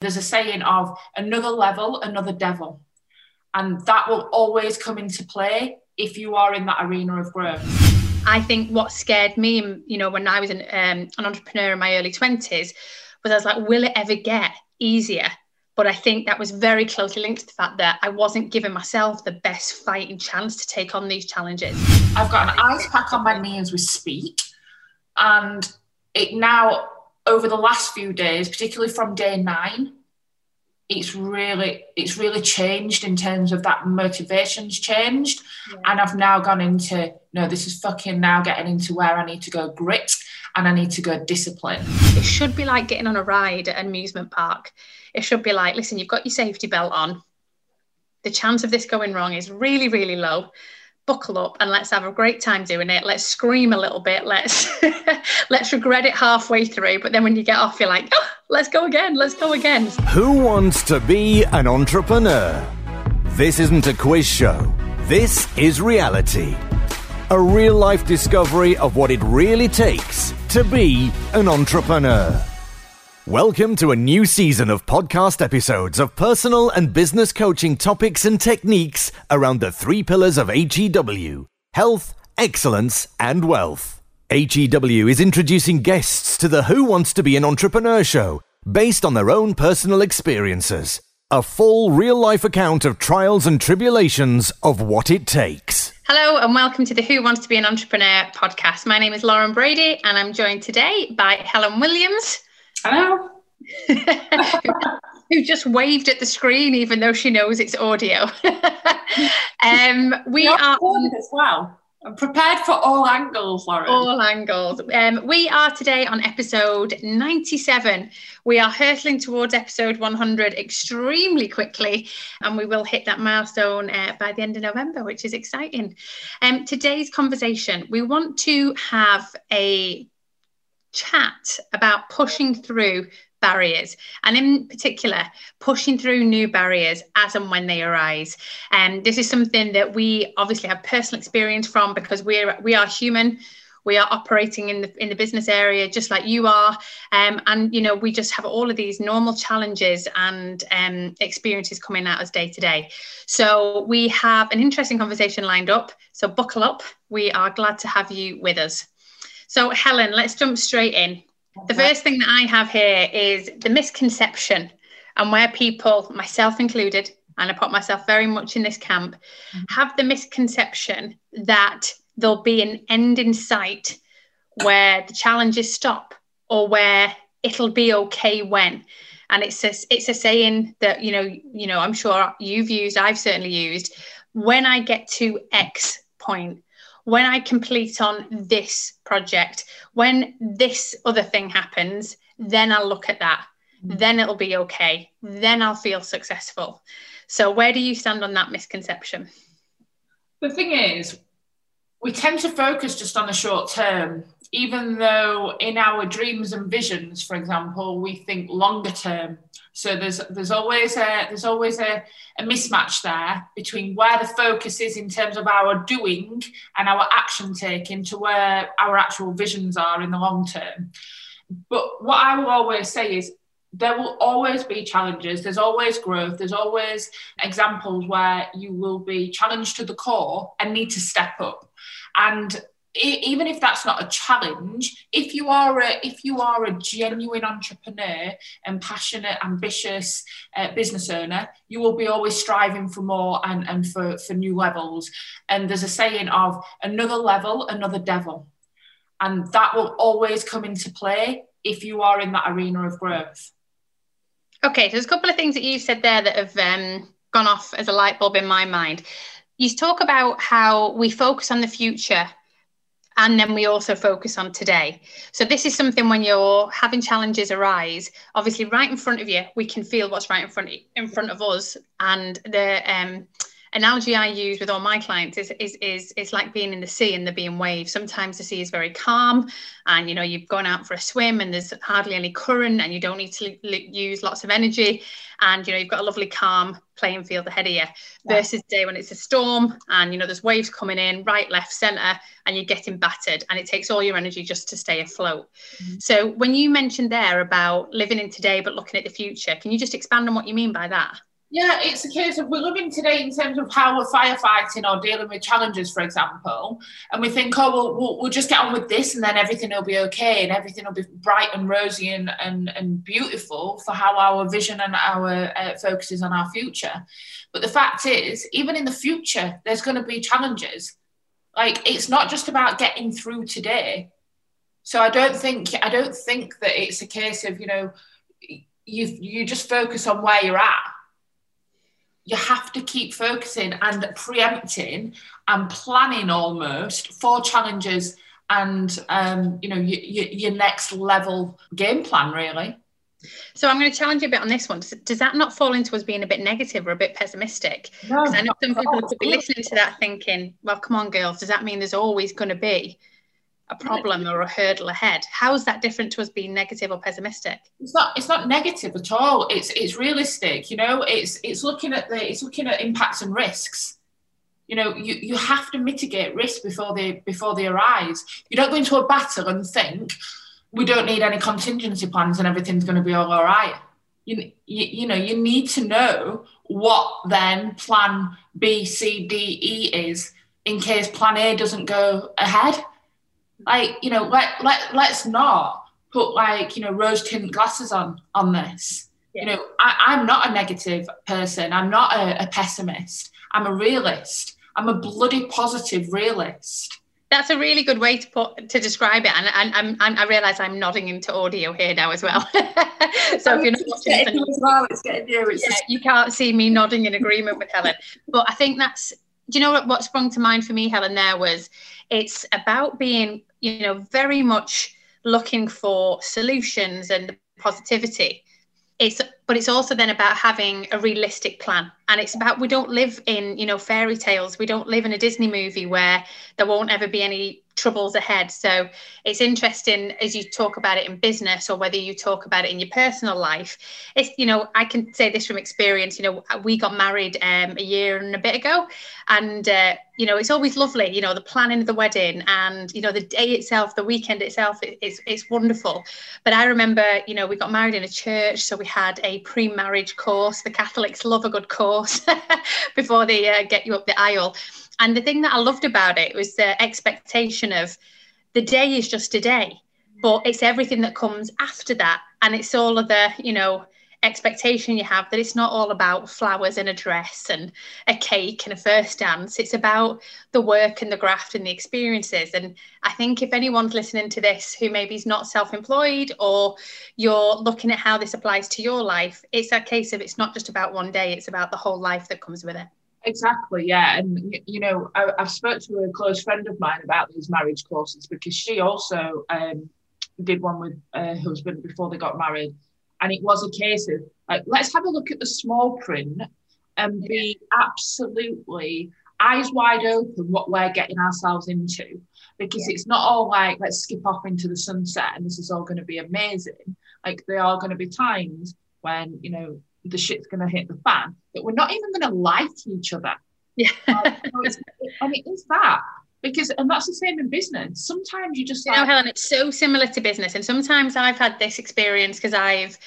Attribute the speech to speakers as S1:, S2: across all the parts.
S1: There's a saying of another level, another devil. And that will always come into play if you are in that arena of growth.
S2: I think what scared me, you know, when I was an, um, an entrepreneur in my early 20s, was I was like, will it ever get easier? But I think that was very closely linked to the fact that I wasn't giving myself the best fighting chance to take on these challenges.
S1: I've got an ice pack on my knee as we speak. And it now over the last few days, particularly from day nine, it's really it's really changed in terms of that motivation's changed. Yeah. and i've now gone into no this is fucking now getting into where i need to go grit and i need to go discipline.
S2: It should be like getting on a ride at an amusement park. It should be like listen you've got your safety belt on. The chance of this going wrong is really really low buckle up and let's have a great time doing it. Let's scream a little bit. Let's let's regret it halfway through. But then when you get off you're like oh, let's go again. Let's go again.
S3: Who wants to be an entrepreneur? This isn't a quiz show. This is reality. A real life discovery of what it really takes to be an entrepreneur Welcome to a new season of podcast episodes of personal and business coaching topics and techniques around the three pillars of HEW health, excellence, and wealth. HEW is introducing guests to the Who Wants to Be an Entrepreneur show based on their own personal experiences. A full real life account of trials and tribulations of what it takes.
S2: Hello, and welcome to the Who Wants to Be an Entrepreneur podcast. My name is Lauren Brady, and I'm joined today by Helen Williams.
S1: Hello.
S2: who just waved at the screen even though she knows it's audio. um, we You're are
S1: as well. I'm prepared for all angles, Lauren.
S2: All angles. Um, we are today on episode 97. We are hurtling towards episode 100 extremely quickly, and we will hit that milestone uh, by the end of November, which is exciting. Um, today's conversation, we want to have a chat about pushing through barriers and in particular pushing through new barriers as and when they arise. And this is something that we obviously have personal experience from because we're we are human. We are operating in the in the business area just like you are. Um, and you know we just have all of these normal challenges and um, experiences coming at us day to day. So we have an interesting conversation lined up. So buckle up. We are glad to have you with us so, Helen, let's jump straight in. The first thing that I have here is the misconception, and where people, myself included, and I put myself very much in this camp, mm-hmm. have the misconception that there'll be an end in sight where the challenges stop or where it'll be okay when and it's a, it's a saying that you know you know i'm sure you've used i've certainly used when i get to x point when I complete on this project, when this other thing happens, then I'll look at that. Mm. Then it'll be okay. Then I'll feel successful. So, where do you stand on that misconception?
S1: The thing is, we tend to focus just on the short term, even though in our dreams and visions, for example, we think longer term. So there's there's always a there's always a, a mismatch there between where the focus is in terms of our doing and our action taking to where our actual visions are in the long term. But what I will always say is there will always be challenges. There's always growth. There's always examples where you will be challenged to the core and need to step up. And even if that's not a challenge if you are a if you are a genuine entrepreneur and passionate ambitious uh, business owner you will be always striving for more and and for for new levels. And there's a saying of another level another devil. And that will always come into play if you are in that arena of growth.
S2: Okay so there's a couple of things that you said there that have um, gone off as a light bulb in my mind. You talk about how we focus on the future and then we also focus on today. So this is something when you're having challenges arise, obviously right in front of you, we can feel what's right in front in front of us, and the um, analogy I use with all my clients is is is it's like being in the sea and there being waves. Sometimes the sea is very calm, and you know you've gone out for a swim and there's hardly any current, and you don't need to l- use lots of energy, and you know you've got a lovely calm playing field ahead of you. Yeah. Versus day when it's a storm and you know there's waves coming in right, left, centre, and you're getting battered, and it takes all your energy just to stay afloat. Mm-hmm. So when you mentioned there about living in today but looking at the future, can you just expand on what you mean by that?
S1: Yeah, it's a case of we're living today in terms of how we're firefighting or dealing with challenges, for example, and we think, oh, well, we'll, we'll just get on with this and then everything will be okay and everything will be bright and rosy and, and, and beautiful for how our vision and our uh, focus is on our future. But the fact is, even in the future, there's going to be challenges. Like, it's not just about getting through today. So I don't think I don't think that it's a case of you know you you just focus on where you're at you have to keep focusing and preempting and planning almost for challenges and um, you know your, your next level game plan really
S2: so I'm going to challenge you a bit on this one. Does, does that not fall into us being a bit negative or a bit pessimistic? Because no, I know some people could be listening to that thinking, well, come on, girls, does that mean there's always going to be a problem or a hurdle ahead. How is that different to us being negative or pessimistic?
S1: It's not. It's not negative at all. It's it's realistic. You know, it's it's looking at the it's looking at impacts and risks. You know, you, you have to mitigate risk before they before they arise. You don't go into a battle and think we don't need any contingency plans and everything's going to be all all right. You, you, you know, you need to know what then plan B, C, D, E is in case plan A doesn't go ahead like, you know, let, let, let's not put like, you know, rose tint glasses on on this. Yeah. You know, I, am not a negative person. I'm not a, a pessimist. I'm a realist. I'm a bloody positive realist
S2: that's a really good way to put to describe it and, and, and, i realize i'm nodding into audio here now as well so if you're not watching it, as well, it's getting you. It's yeah, just... you can't see me nodding in agreement with helen but i think that's do you know what, what sprung to mind for me helen there was it's about being you know, very much looking for solutions and positivity. It's but it's also then about having a realistic plan and it's about we don't live in you know fairy tales we don't live in a disney movie where there won't ever be any troubles ahead. So it's interesting as you talk about it in business or whether you talk about it in your personal life. It's, you know, I can say this from experience. You know, we got married um, a year and a bit ago, and uh, you know, it's always lovely. You know, the planning of the wedding and you know the day itself, the weekend itself, it's it's wonderful. But I remember, you know, we got married in a church, so we had a pre-marriage course. The Catholics love a good course before they uh, get you up the aisle and the thing that I loved about it was the expectation of the day is just a day, but it's everything that comes after that. And it's all of the, you know, expectation you have that it's not all about flowers and a dress and a cake and a first dance. It's about the work and the graft and the experiences. And I think if anyone's listening to this who maybe is not self employed or you're looking at how this applies to your life, it's a case of it's not just about one day, it's about the whole life that comes with it.
S1: Exactly, yeah. And, you know, I, have spoke to a close friend of mine about these marriage courses because she also um, did one with her husband before they got married. And it was a case of, like, let's have a look at the small print and be absolutely eyes wide open what we're getting ourselves into because yeah. it's not all like let's skip off into the sunset and this is all going to be amazing like there are going to be times when you know the shit's going to hit the fan, that we're not even going to like each other.
S2: Yeah.
S1: and it is that because and that's the same in business sometimes you just
S2: you know helen it's so similar to business and sometimes i've had this experience because i've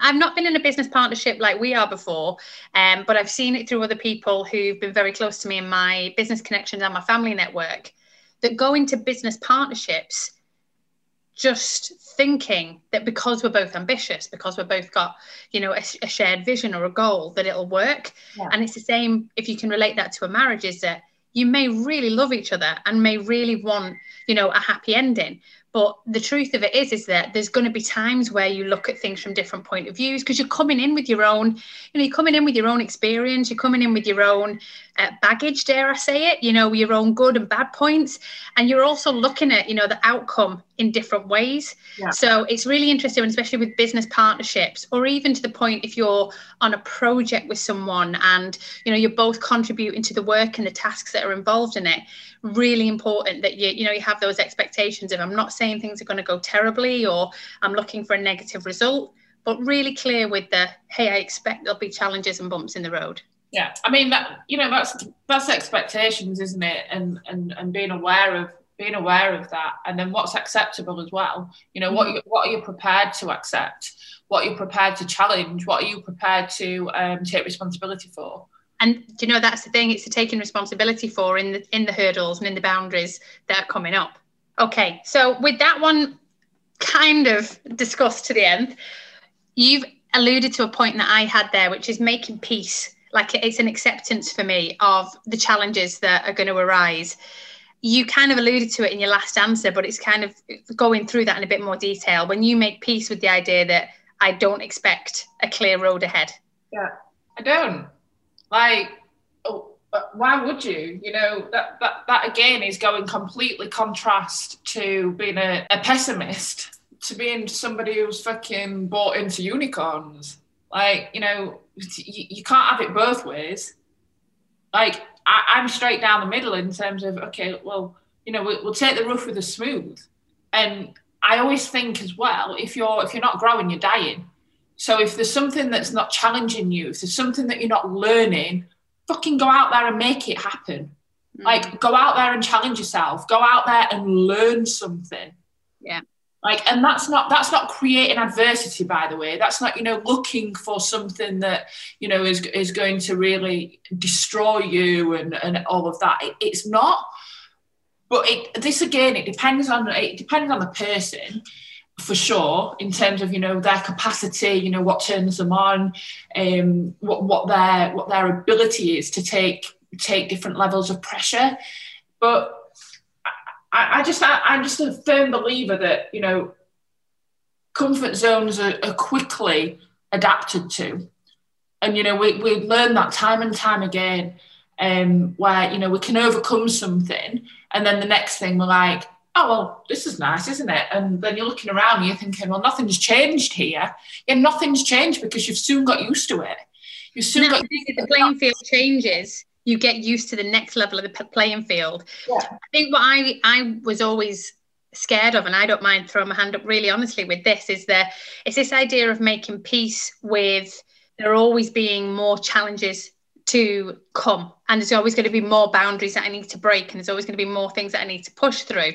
S2: i've not been in a business partnership like we are before um, but i've seen it through other people who've been very close to me in my business connections and my family network that go into business partnerships just thinking that because we're both ambitious because we've both got you know a, a shared vision or a goal that it'll work yeah. and it's the same if you can relate that to a marriage is that you may really love each other and may really want you know a happy ending But the truth of it is, is that there's going to be times where you look at things from different point of views because you're coming in with your own, you know, you're coming in with your own experience, you're coming in with your own uh, baggage, dare I say it, you know, your own good and bad points, and you're also looking at, you know, the outcome in different ways. Yeah. So it's really interesting, especially with business partnerships, or even to the point if you're on a project with someone and you know you're both contributing to the work and the tasks that are involved in it really important that you you know you have those expectations of i'm not saying things are going to go terribly or i'm looking for a negative result but really clear with the hey i expect there'll be challenges and bumps in the road.
S1: Yeah i mean that you know that's that's expectations isn't it? And and and being aware of being aware of that. And then what's acceptable as well. You know mm-hmm. what you, what are you prepared to accept? What you're you prepared to challenge? What are you prepared to um, take responsibility for?
S2: And do you know that's the thing it's the taking responsibility for in the in the hurdles and in the boundaries that are coming up okay so with that one kind of discussed to the end you've alluded to a point that i had there which is making peace. Like it's an acceptance for me of the challenges that are going to arise. You kind of alluded to it in your last answer but it's kind of going through that in a bit more detail. When you make peace with the idea that i don't expect a clear road ahead.
S1: Yeah i don't. Like, oh, why would you? You know, that, that, that again is going completely contrast to being a, a pessimist, to being somebody who's fucking bought into unicorns. Like, you know, you, you can't have it both ways. Like, I, am straight down the middle in terms of, okay, well, you know, we'll, we'll take the rough with the smooth. And I always think as well, if you're if you're not growing, you're dying. So if there's something that's not challenging you, if there's something that you're not learning, fucking go out there and make it happen. Mm. Like go out there and challenge yourself. Go out there and learn something.
S2: Yeah.
S1: Like, and that's not that's not creating adversity, by the way. That's not, you know, looking for something that, you know, is is going to really destroy you and, and all of that. It, it's not. But it, this again, it depends on it depends on the person for sure in terms of you know their capacity you know what turns them on um what what their what their ability is to take take different levels of pressure. But I, I just I, I'm just a firm believer that you know comfort zones are, are quickly adapted to. And you know we, we learn that time and time again um, where you know we can overcome something and then the next thing we're like oh well this is nice isn't it? And then you're looking around and you're thinking well nothing's changed here. Yeah nothing's changed because you've soon got used to it. You've soon now, got
S2: the playing field changes you get used to the next level of the playing field. Yeah. i think what i i was always scared of and i don't mind throwing my hand up really honestly with this is that it's this idea of making peace with there always being more challenges to come. And there's always going to be more boundaries that i need to break and there's always going to be more things that i need to push through.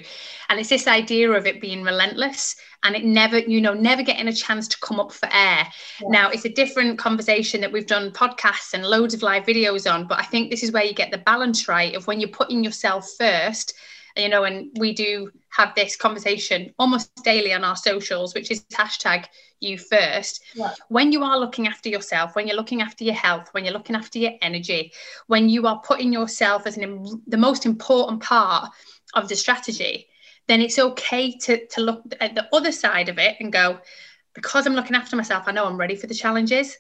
S2: And it's this idea of it being relentless and it never you know never getting a chance to come up for air. Yeah. now it's a different conversation that we've done podcasts and loads of live videos on but i think this is where you get the balance right of when you're putting yourself first you know, and we do have this conversation almost daily on our socials, which is hashtag you first. Yeah. When you are looking after yourself, when you're looking after your health, when you're looking after your energy, when you are putting yourself as an, the most important part of the strategy, then it's okay to, to look at the other side of it and go, because I'm looking after myself, I know I'm ready for the challenges.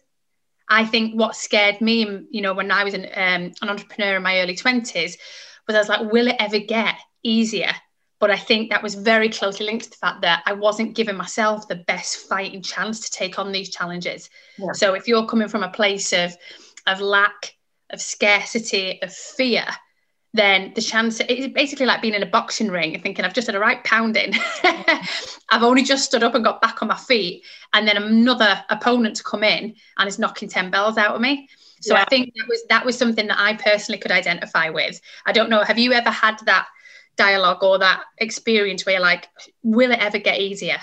S2: I think what scared me, you know, when I was an, um, an entrepreneur in my early 20s, was I was like, will it ever get easier. But I think that was very closely linked to the fact that I wasn't giving myself the best fighting chance to take on these challenges. Yeah. So if you're coming from a place of of lack, of scarcity, of fear, then the chance it's basically like being in a boxing ring and thinking I've just had a right pounding. I've only just stood up and got back on my feet, and then another opponent to come in and is knocking 10 bells out of me. So yeah. I think that was that was something that I personally could identify with. I don't know, have you ever had that dialogue or that experience where you're like, will it ever get easier?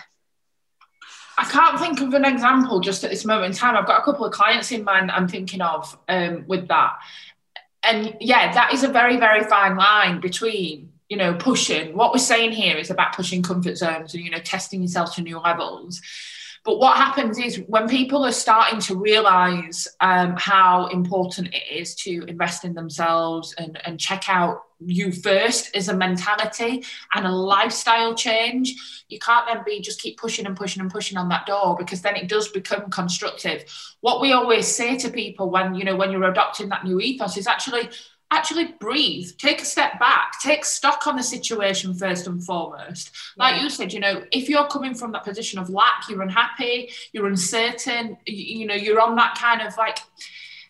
S1: I can't think of an example just at this moment in time. I've got a couple of clients in mind I'm thinking of um, with that. And yeah, that is a very, very fine line between, you know, pushing. What we're saying here is about pushing comfort zones and, you know, testing yourself to new levels. But what happens is when people are starting to realize um, how important it is to invest in themselves and, and check out you first as a mentality and a lifestyle change you can't then be just keep pushing and pushing and pushing on that door because then it does become constructive. What we always say to people when you know when you're adopting that new ethos is actually actually breathe, take a step back, take stock on the situation first and foremost. Like yeah. you said, you know, if you're coming from that position of lack, you're unhappy, you're uncertain, you, you know, you're on that kind of like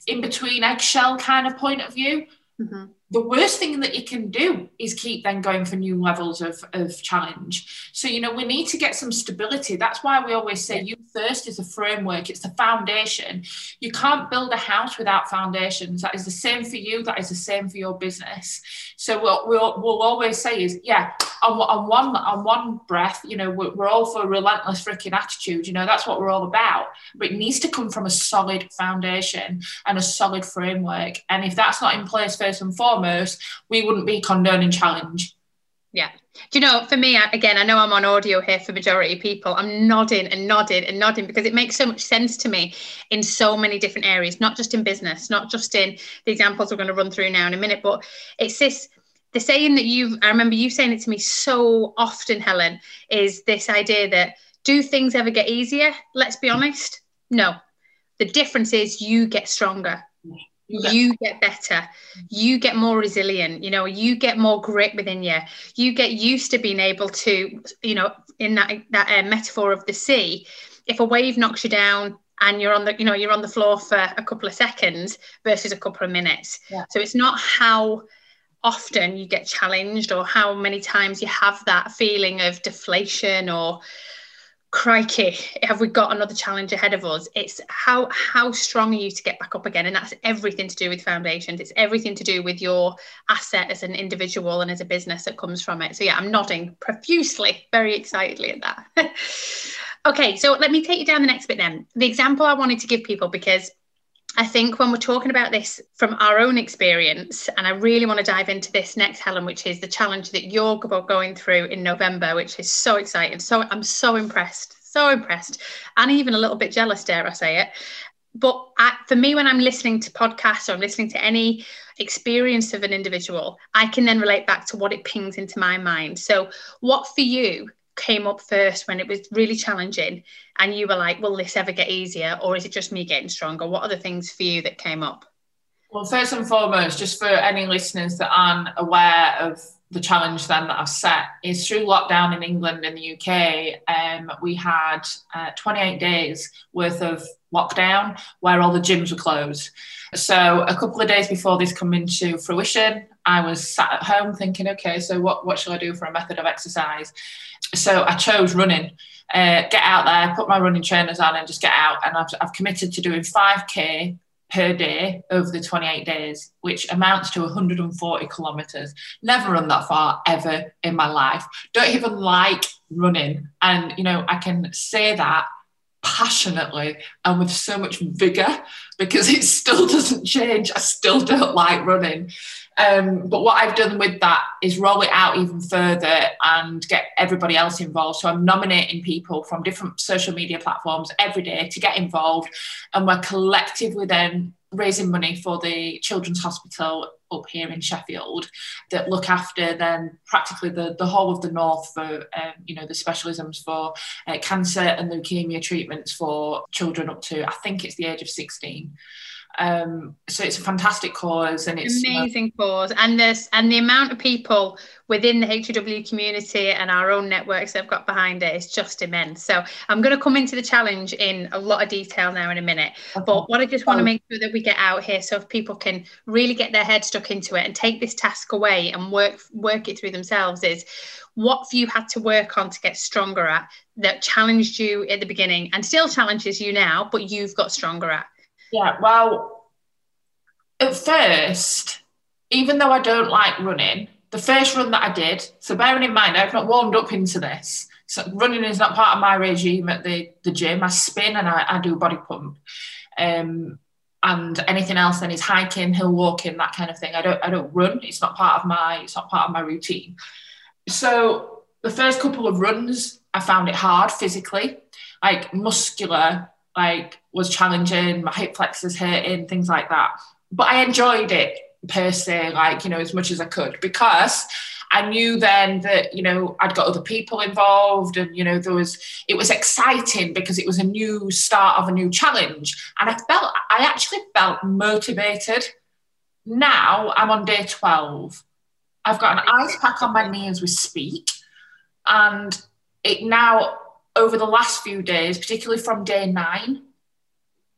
S1: in between eggshell kind of point of view. Mm-hmm the worst thing that you can do is keep then going for new levels of, of challenge. So, you know, we need to get some stability. that's why we always say you first is a framework, it's the foundation. You can't build a house without foundations. That is the same for you, that is the same for your business. So, what we'll, we'll always say is, yeah, on, on one on one breath, you know, we're, we're all for relentless freaking attitude. You know, that's what we're all about. But it needs to come from a solid foundation and a solid framework. And if that's not in place first and foremost, we wouldn't be condoning challenge.
S2: Yeah. Do you know, for me, again, I know I'm on audio here for majority people. I'm nodding and nodding and nodding because it makes so much sense to me in so many different areas, not just in business, not just in the examples we're going to run through now in a minute, but it's this the saying that you I remember you saying it to me so often, Helen, is this idea that do things ever get easier? Let's be honest. No. The difference is you get stronger. You get better. You get more resilient. You know, you get more grit within you. You get used to being able to, you know, in that that uh, metaphor of the sea, if a wave knocks you down, and you're on the you know you're on the floor for a couple of seconds versus a couple of minutes yeah. so it's not how often you get challenged or how many times you have that feeling of deflation or crikey have we got another challenge ahead of us? It's how how strong are you to get back up again? And that's everything to do with foundations. It's everything to do with your asset as an individual and as a business that comes from it. So yeah i'm nodding profusely very excitedly at that. Okay so let me take you down the next bit then. The example i wanted to give people because I think when we're talking about this from our own experience, and I really want to dive into this next, Helen, which is the challenge that you're going through in November, which is so exciting. So I'm so impressed, so impressed, and even a little bit jealous, dare I say it. But I, for me, when I'm listening to podcasts or I'm listening to any experience of an individual, I can then relate back to what it pings into my mind. So, what for you came up first when it was really challenging and you were like will this ever get easier or is it just me getting stronger what are the things for you that came up
S1: well first and foremost just for any listeners that aren't aware of the challenge then that I've set is through lockdown in England and the UK, um, we had uh, 28 days worth of lockdown where all the gyms were closed. So a couple of days before this come into fruition, I was sat at home thinking, okay, so what, what shall I do for a method of exercise? So I chose running. Uh, get out there, put my running trainers on, and just get out. And I've, I've committed to doing 5k per day over the 28 days, which amounts to 140 kilometers. Never run that far ever in my life. Don't even like running. And, you know, I can say that passionately and with so much vigor because it still doesn't change. I still don't like running. Um, but what I've done with that is roll it out even further and get everybody else involved. So I'm nominating people from different social media platforms every day to get involved. And we're collectively then raising money for the Children's Hospital up here in Sheffield that look after then practically the, the whole of the north for um, you know the specialisms for uh, cancer and leukemia treatments for children up to I think it's the age of 16 um, so it's a fantastic cause and it's
S2: amazing cause and this and the amount of people within the HW community and our own networks that have got behind it is just immense. So I'm going to come into the challenge in a lot of detail now in a minute. Okay. But what I just want to make sure that we get out here so if people can really get their head stuck into it and take this task away and work work it through themselves is what have you had to work on to get stronger at that challenged you at the beginning and still challenges you now, but you've got stronger at?
S1: Yeah, well, at first, even though I don't like running, the first run that I did, so bearing in mind, I've not warmed up into this. So running is not part of my regime at the, the gym. I spin and I, I do body pump. Um, and anything else then is hiking, hill walking, that kind of thing. I don't I don't run. It's not part of my it's not part of my routine. So the first couple of runs, I found it hard physically. like muscular, like was challenging, my hip flexors hurting, things like that. But I enjoyed it per se, like, you know, as much as I could because I knew then that, you know, I'd got other people involved and, you know, there was, it was exciting because it was a new start of a new challenge. And I felt, I actually felt motivated. Now I'm on day 12. I've got an ice pack on my knee as we speak. And it now, over the last few days, particularly from day nine,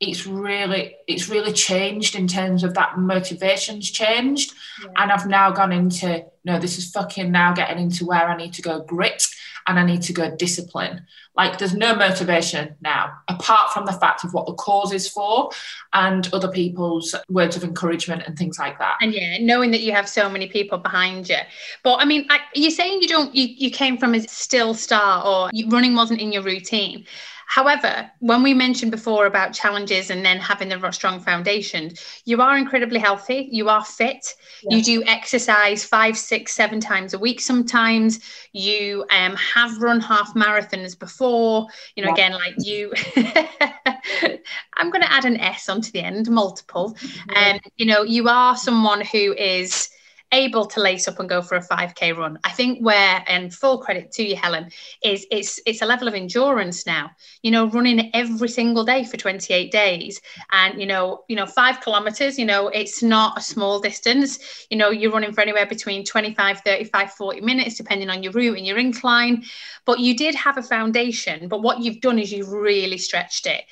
S1: it's really it's really changed in terms of that motivation's changed yeah. and i've now gone into no this is fucking now getting into where i need to go grit and i need to go discipline. Like there's no motivation now apart from the fact of what the cause is for and other people's words of encouragement and things like that.
S2: And yeah knowing that you have so many people behind you. But i mean you're saying you don't you, you came from a still start or running wasn't in your routine However, when we mentioned before about challenges and then having the strong foundation, you are incredibly healthy. You are fit. Yeah. You do exercise five, six, seven times a week sometimes. You um, have run half marathons before. You know, yeah. again, like you, I'm going to add an S onto the end, multiple. And, um, you know, you are someone who is able to lace up and go for a 5k run. I think where and full credit to you helen is it's it's a level of endurance now. You know running every single day for 28 days and you know you know five kilometers you know it's not a small distance. You know you're running for anywhere between 25 35 40 minutes depending on your route and your incline. But you did have a foundation but what you've done is you've really stretched it.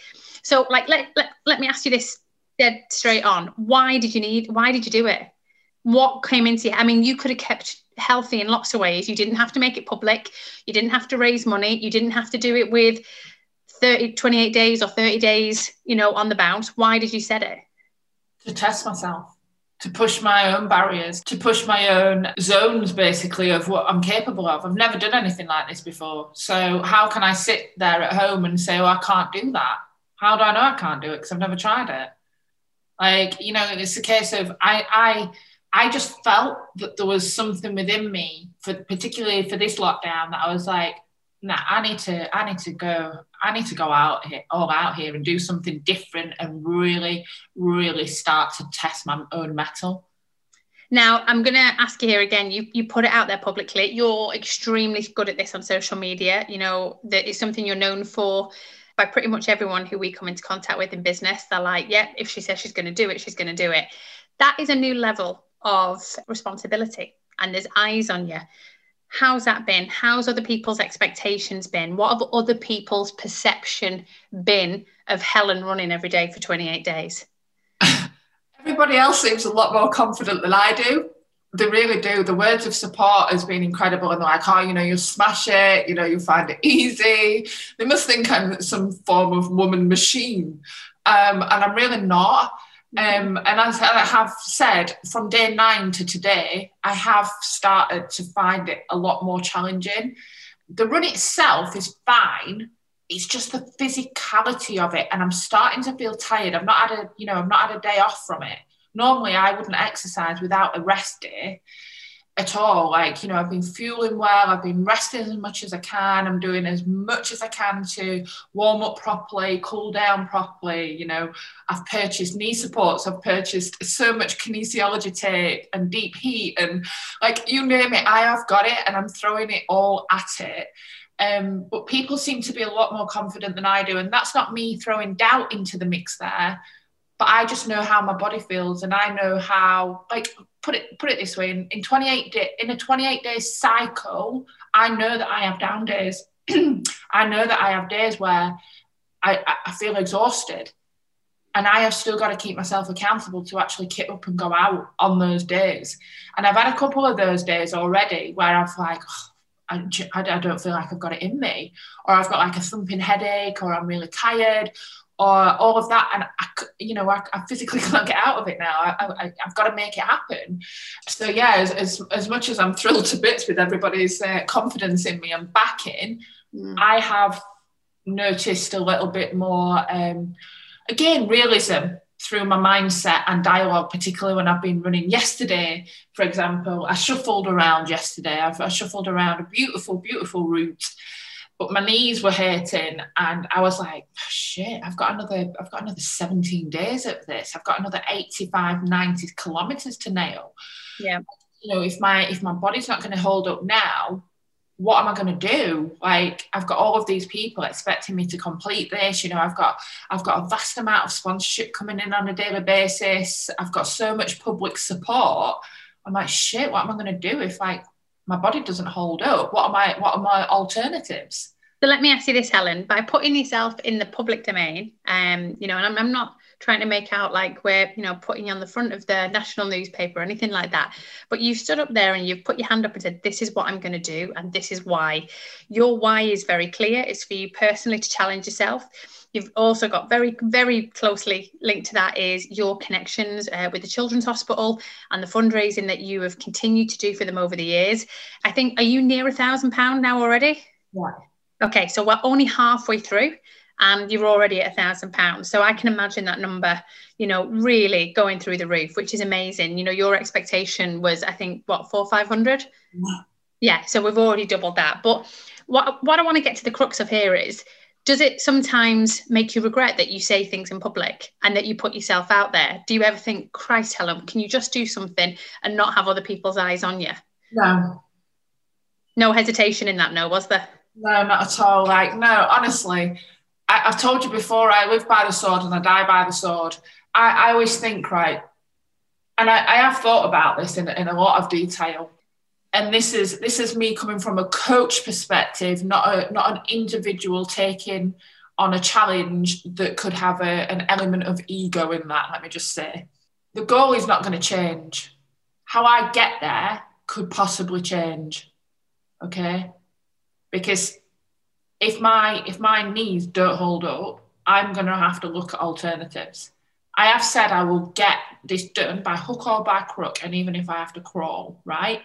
S2: So like let, let, let me ask you this dead straight on. Why did you need why did you do it what came into you? I mean, you could have kept healthy in lots of ways. You didn't have to make it public. You didn't have to raise money. You didn't have to do it with 30, 28 days or 30 days, you know, on the bounce. Why did you set it?
S1: To test myself, to push my own barriers, to push my own zones, basically, of what I'm capable of. I've never done anything like this before. So, how can I sit there at home and say, oh, I can't do that? How do I know I can't do it? Because I've never tried it. Like, you know, it's a case of I, I, I just felt that there was something within me, for particularly for this lockdown, that I was like, nah, I need to, I need to go, I need to go out here, all out here and do something different and really, really start to test my own mettle.
S2: Now, I'm going to ask you here again. You you put it out there publicly. You're extremely good at this on social media. You know that is something you're known for by pretty much everyone who we come into contact with in business. They're like, yeah, if she says she's going to do it, she's going to do it. That is a new level of responsibility and there's eyes on you. How's that been? How's other people's expectations been? What have other people's perception been of helen running every day for 28 days?
S1: Everybody else seems a lot more confident than i do. They really do. The words of support has been incredible. And they're like oh you know you'll smash it you know you'll find it easy. They must think i'm some form of woman machine. Um, and i'm really not um, and as I have said, from day nine to today, I have started to find it a lot more challenging. The run itself is fine. It's just the physicality of it, and I'm starting to feel tired. I've not had a, you know, I've not had a day off from it. Normally, I wouldn't exercise without a rest day, at all. Like, you know, I've been fueling well, I've been resting as much as I can, I'm doing as much as I can to warm up properly, cool down properly. You know, I've purchased knee supports, I've purchased so much kinesiology tape and deep heat, and like you name it, I have got it and I'm throwing it all at it. Um, but people seem to be a lot more confident than I do, and that's not me throwing doubt into the mix there but I just know how my body feels and I know how like put it put it this way in, in 28 day in a 28 day cycle I know that I have down days. I know that I have days where I, I feel exhausted. And I have still got to keep myself accountable to actually kit up and go out on those days. And I've had a couple of those days already where I've like oh, I, I don't feel like I've got it in me. Or I've got like a thumping headache or I'm really tired or all of that and I, you know I, I physically can't get out of it now I, have got to make it happen so yeah as, as, as, much as I'm thrilled to bits with everybody's uh, confidence in me and backing mm. I have noticed a little bit more um, again realism through my mindset and dialogue, particularly when I've been running. Yesterday, for example, I shuffled around yesterday. I've, I shuffled around a beautiful, beautiful route but my knees were hurting and I was like, oh, shit, I've got another, I've got another 17 days of this. I've got another 85, 90 kilometers to nail.
S2: Yeah.
S1: You know, if my if my body's not going to hold up now, what am I going to do? Like I've got all of these people expecting me to complete this. You know, I've got I've got a vast amount of sponsorship coming in on a daily basis. I've got so much public support. I'm like, shit, what am I going to do if like my body doesn't hold up? What are my what are my alternatives?
S2: So let me ask you this, Helen. By putting yourself in the public domain, um, you know, and I'm, I'm not trying to make out like we're, you know, putting you on the front of the national newspaper or anything like that. But you've stood up there and you've put your hand up and said, "This is what I'm going to do, and this is why." Your why is very clear. It's for you personally to challenge yourself. You've also got very, very closely linked to that is your connections uh, with the Children's Hospital and the fundraising that you have continued to do for them over the years. I think, are you near a thousand pound now already?
S1: Yeah.
S2: Okay, so we're only halfway through and you're already at a thousand pounds. So I can imagine that number, you know, really going through the roof, which is amazing. You know, your expectation was, I think, what, four, 500? Yeah. yeah. So we've already doubled that. But what, what I want to get to the crux of here is, does it sometimes make you regret that you say things in public and that you put yourself out there? Do you ever think, Christ, Helen, can you just do something and not have other people's eyes on you?
S1: No.
S2: No hesitation in that, no, was there?
S1: No, not at all. Like, no, honestly, I, have told you before, I live by the sword and I die by the sword. I, I always think, right, and I, I have thought about this in, in a lot of detail. And this is this is me coming from a coach perspective, not a not an individual taking on a challenge that could have a, an element of ego in that. Let me just say, the goal is not going to change. How I get there could possibly change. Okay, because if my if my knees don't hold up, I'm going to have to look at alternatives. I have said I will get this done by hook or by crook, and even if I have to crawl, right?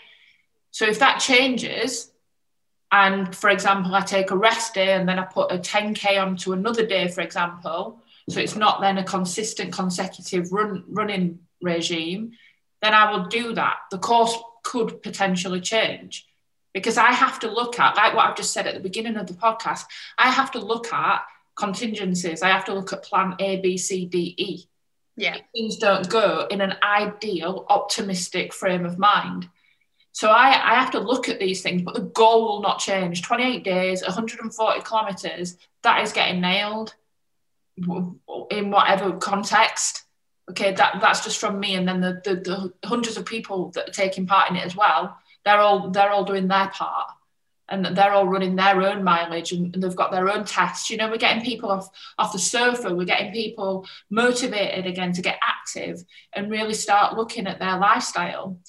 S1: So if that changes, and for example, I take a rest day and then I put a 10k onto another day, for example, so it's not then a consistent consecutive run running regime, then I will do that. The course could potentially change because I have to look at, like what I've just said at the beginning of the podcast, I have to look at contingencies. I have to look at plan A, B, C, D, E.
S2: Yeah.
S1: Things don't go in an ideal, optimistic frame of mind. So I, I have to look at these things, but the goal will not change. 28 days, 140 kilometers, that is getting nailed in whatever context. Okay, that, that's just from me. And then the, the, the hundreds of people that are taking part in it as well they're all they're all doing their part and they're all running their own mileage and, they've got their own tests. You know, we're getting people off off the sofa, we're getting people motivated again to get active and really start looking at their lifestyle.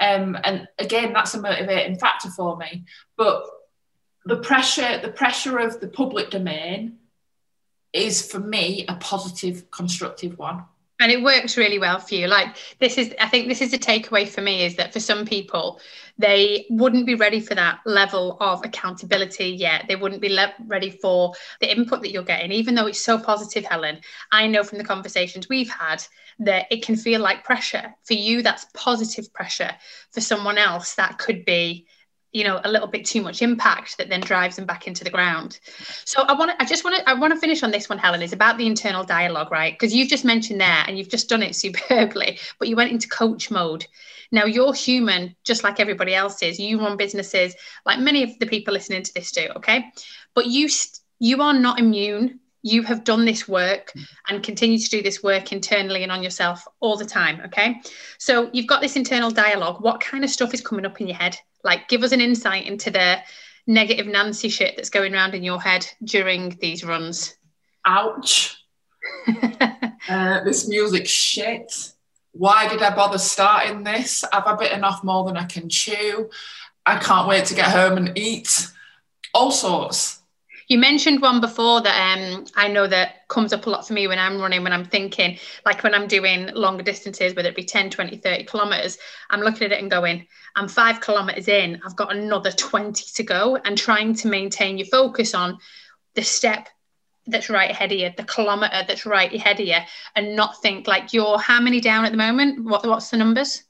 S1: Um, and again, that's a motivating factor for me. But the pressure, the pressure of the public domain is for me a positive, constructive one
S2: and it works really well for you. Like this is i think this is a takeaway for me is that for some people they wouldn't be ready for that level of accountability yet. They wouldn't be le- ready for the input that you're getting even though it's so positive helen. I know from the conversations we've had that it can feel like pressure. For you that's positive pressure. For someone else that could be you know a little bit too much impact that then drives them back into the ground. So i want to i just want to i want to finish on this one helen. Is about the internal dialogue right? Because you've just mentioned there and you've just done it superbly but you went into coach mode. Now you're human just like everybody else is. You run businesses like many of the people listening to this do okay? But you you are not immune you have done this work and continue to do this work internally and on yourself all the time okay? So you've got this internal dialogue. What kind of stuff is coming up in your head? Like give us an insight into the negative nancy shit that's going around in your head during these runs.
S1: Ouch. Uh, this music shit. Why did i bother starting this? Have i bitten off more than i can chew? I can't wait to get home and eat. All sorts
S2: you mentioned one before that um, I know that comes up a lot for me when I'm running, when I'm thinking, like when I'm doing longer distances, whether it be 10, 20, 30 kilometers, I'm looking at it and going, I'm five kilometers in, I've got another 20 to go, and trying to maintain your focus on the step that's right ahead of you, the kilometer that's right ahead of you, and not think like you're how many down at the moment? What, what's the numbers?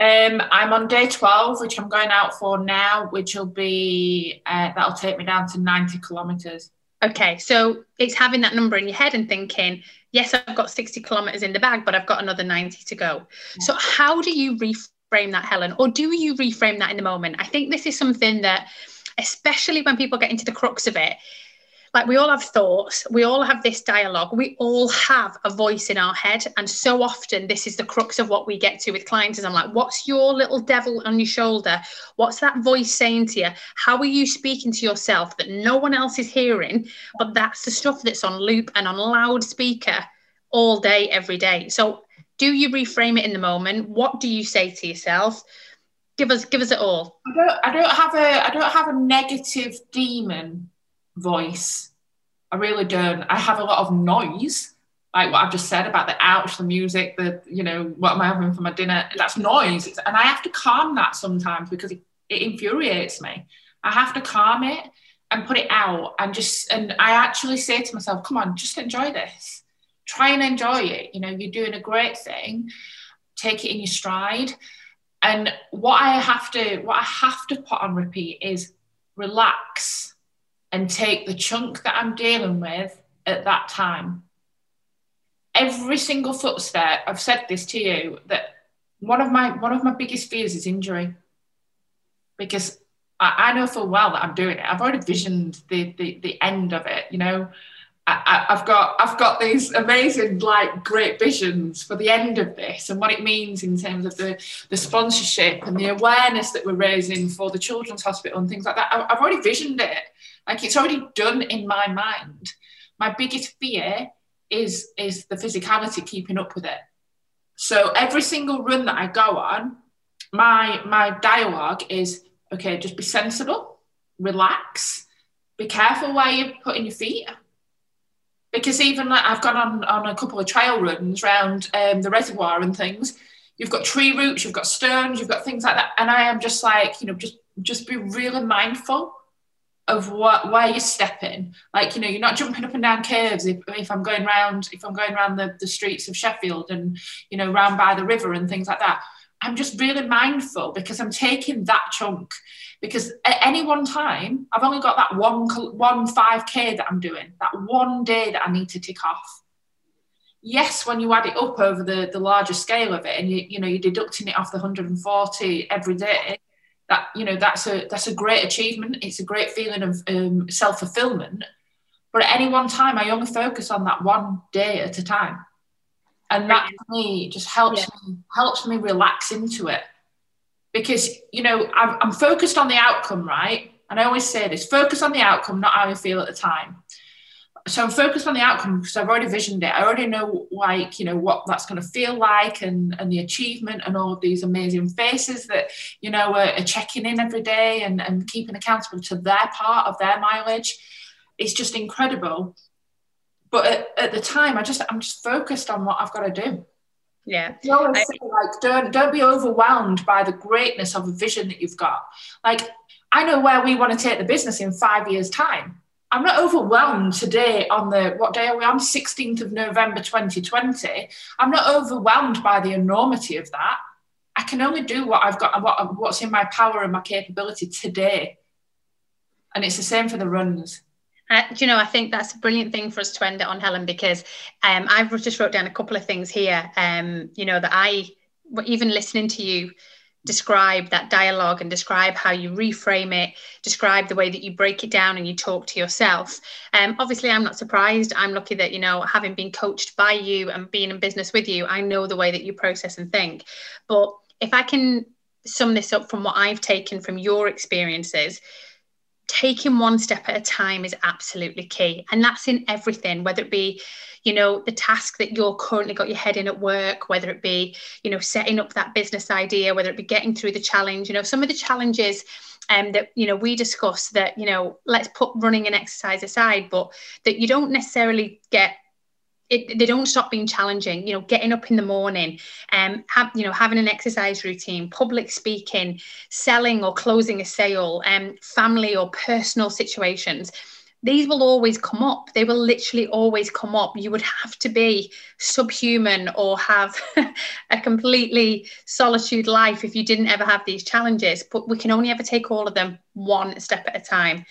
S1: Um, I'm on day 12, which I'm going out for now, which will be, uh, that'll take me down to 90 kilometres.
S2: Okay, so it's having that number in your head and thinking, yes, I've got 60 kilometres in the bag, but I've got another 90 to go. Yeah. So, how do you reframe that, Helen? Or do you reframe that in the moment? I think this is something that, especially when people get into the crux of it, like we all have thoughts we all have this dialogue we all have a voice in our head and so often this is the crux of what we get to with clients is i'm like what's your little devil on your shoulder? What's that voice saying to you? How are you speaking to yourself that no one else is hearing? But that's the stuff that's on loop and on loudspeaker all day every day. So do you reframe it in the moment? What do you say to yourself? Give us give us it all.
S1: I don't i don't have a i don't have a negative demon voice. I really don't. I have a lot of noise, like what I've just said about the ouch, the music, the, you know, what am I having for my dinner? That's noise. It's, and I have to calm that sometimes because it, it infuriates me. I have to calm it and put it out and just, and I actually say to myself, come on, just enjoy this. Try and enjoy it. You know, you're doing a great thing. Take it in your stride. And what I have to, what I have to put on repeat is relax and take the chunk that I'm dealing with at that time. Every single footstep, I've said this to you, that one of my one of my biggest fears is injury. Because I, I know full well that I'm doing it. I've already visioned the the, the end of it, you know. I, have got I've got these amazing like great visions for the end of this and what it means in terms of the the sponsorship and the awareness that we're raising for the children's hospital and things like that. I, I've already visioned it like it's already done in my mind. My biggest fear is is the physicality keeping up with it. So every single run that I go on, my my dialogue is okay, just be sensible, relax, be careful where you're putting your feet. Because even like I've gone on, on a couple of trail runs around um, the reservoir and things, you've got tree roots, you've got stones, you've got things like that. And I am just like, you know, just just be really mindful of what where you're stepping. Like, you know, you're not jumping up and down curves if, if I'm going around if I'm going around the, the streets of Sheffield and, you know, round by the river and things like that. I'm just really mindful because I'm taking that chunk. Because at any one time, I've only got that one one 5k that I'm doing, that one day that I need to tick off. Yes, when you add it up over the, the larger scale of it and you, you know, you're deducting it off the 140 every day, that you know that's a that's a great achievement. It's a great feeling of um, self-fulfillment. But at any one time i only focus on that one day at a time. And that for me just helps yeah. me helps me relax into it. Because you know I'm, I'm focused on the outcome right? And i always say this focus on the outcome not how you feel at the time so I'm focused on the outcome because I've already visioned it. I already know like, you know, what that's going to feel like and, and the achievement and all of these amazing faces that, you know, are, are checking in every day and, and keeping accountable to their part of their mileage. It's just incredible. But at, at the time, I just, I'm just focused on what I've got to do.
S2: Yeah.
S1: I like, don't, don't be overwhelmed by the greatness of a vision that you've got. Like, I know where we want to take the business in five years' time I'm not overwhelmed today on the what day are we on? 16th of November 2020. I'm not overwhelmed by the enormity of that. I can only do what I've got, what, what's in my power and my capability today. And it's the same for the runs.
S2: Uh, you know, I think that's a brilliant thing for us to end it on, Helen, because um, I've just wrote down a couple of things here, um, you know, that I, even listening to you describe that dialogue and describe how you reframe it, describe the way that you break it down and you talk to yourself. Um, obviously, I'm not surprised. I'm lucky that, you know, having been coached by you and being in business with you, I know the way that you process and think. But if I can sum this up from what I've taken from your experiences, taking one step at a time is absolutely key. And that's in everything, whether it be you know the task that you're currently got your head in at work whether it be you know setting up that business idea whether it be getting through the challenge you know some of the challenges um, that you know we discuss that you know let's put running and exercise aside but that you don't necessarily get it, they don't stop being challenging you know getting up in the morning um you know having an exercise routine public speaking selling or closing a sale um family or personal situations these will always come up. They will literally always come up. You would have to be subhuman or have a completely solitude life if you didn't ever have these challenges. But we can only ever take all of them one step at a time.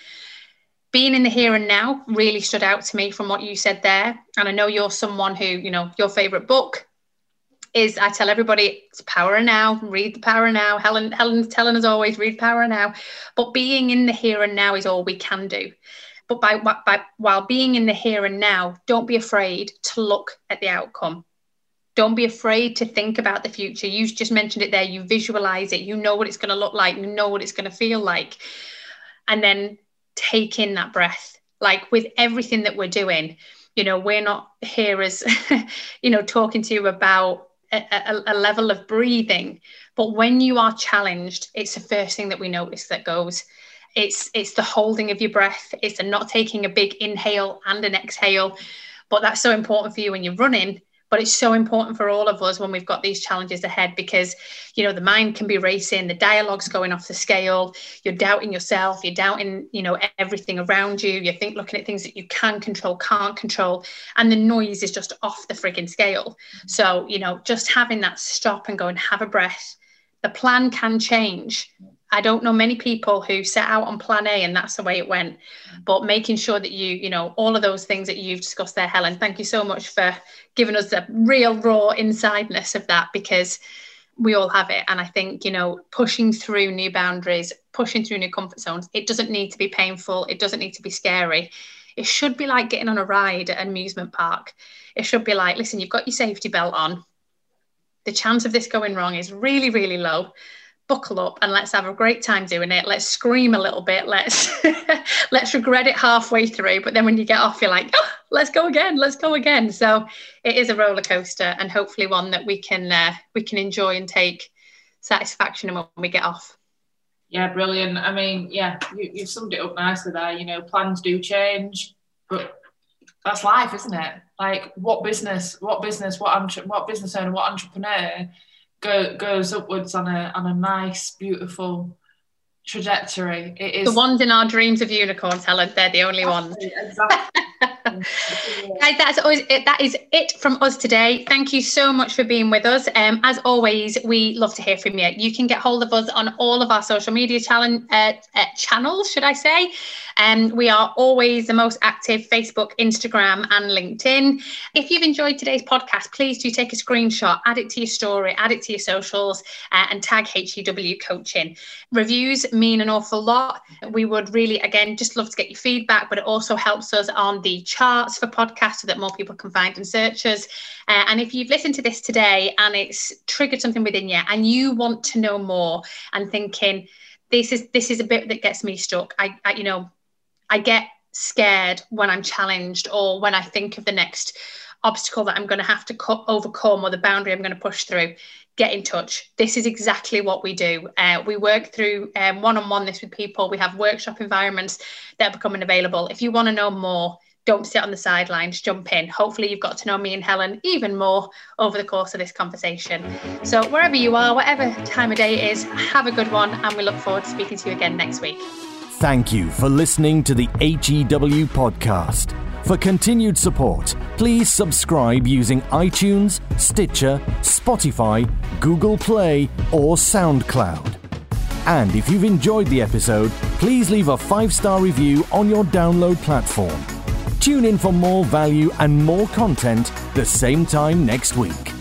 S2: Being in the here and now really stood out to me from what you said there. And I know you're someone who, you know, your favorite book is I tell everybody it's power now, read the power now. Helen Helen's telling us always read power now. But being in the here and now is all we can do. But by, by while being in the here and now don't be afraid to look at the outcome. Don't be afraid to think about the future. You just mentioned it there. You visualize it. You know what it's going to look like. You know what it's going to feel like. And then take in that breath like with everything that we're doing. You know we're not here as you know talking to you about a, a, a, level of breathing but when you are challenged it's the first thing that we notice that goes. It's it's the holding of your breath. It's the not taking a big inhale and an exhale but that's so important for you when you're running but it's so important for all of us when we've got these challenges ahead because you know the mind can be racing the dialogue's going off the scale you're doubting yourself you're doubting you know everything around you you think looking at things that you can control can't control and the noise is just off the frigging scale. So you know just having that stop and go and have a breath. The plan can change I don't know many people who set out on plan A and that's the way it went. But making sure that you, you know, all of those things that you've discussed there, Helen, thank you so much for giving us the real raw insideness of that because we all have it. And I think, you know, pushing through new boundaries, pushing through new comfort zones, it doesn't need to be painful, it doesn't need to be scary. It should be like getting on a ride at an amusement park. It should be like, listen, you've got your safety belt on. The chance of this going wrong is really, really low buckle up and let's have a great time doing it. Let's scream a little bit. Let's let's regret it halfway through but then when you get off you're like oh, let's go again let's go again. So it is a roller coaster and hopefully one that we can uh, we can enjoy and take satisfaction in when we get off.
S1: Yeah brilliant. I mean yeah you, you summed it up nicely there. You know plans do change but that's life isn't it? Like what business what business what entre- what business owner what entrepreneur go, goes upwards on a on a nice, beautiful trajectory. It is
S2: the ones in our dreams of unicorns, Helen. They're the only ones. Exactly. Guys, that's always it. That is it from us today. Thank you so much for being with us. Um, as always, we love to hear from you. You can get hold of us on all of our social media challenge, uh, uh, channels, should I say? Um, we are always the most active Facebook, Instagram, and LinkedIn. If you've enjoyed today's podcast, please do take a screenshot, add it to your story, add it to your socials, uh, and tag HEW Coaching. Reviews mean an awful lot. We would really, again, just love to get your feedback, but it also helps us on the charts for podcasts so that more people can find and search us. Uh, and if you've listened to this today and it's triggered something within you and you want to know more and thinking, this is this is a bit that gets me stuck. I, I you know, I get scared when I'm challenged or when I think of the next obstacle that I'm going to have to co- overcome or the boundary I'm going to push through, get in touch. This is exactly what we do. Uh, we work through one on one this with people. We have workshop environments that are becoming available. If you want to know more, don't sit on the sidelines, jump in. Hopefully, you've got to know me and Helen even more over the course of this conversation. So, wherever you are, whatever time of day it is, have a good one, and we look forward to speaking to you again next week.
S3: Thank you for listening to the HEW podcast. For continued support, please subscribe using iTunes, Stitcher, Spotify, Google Play, or SoundCloud. And if you've enjoyed the episode, please leave a five star review on your download platform. Tune in for more value and more content the same time next week.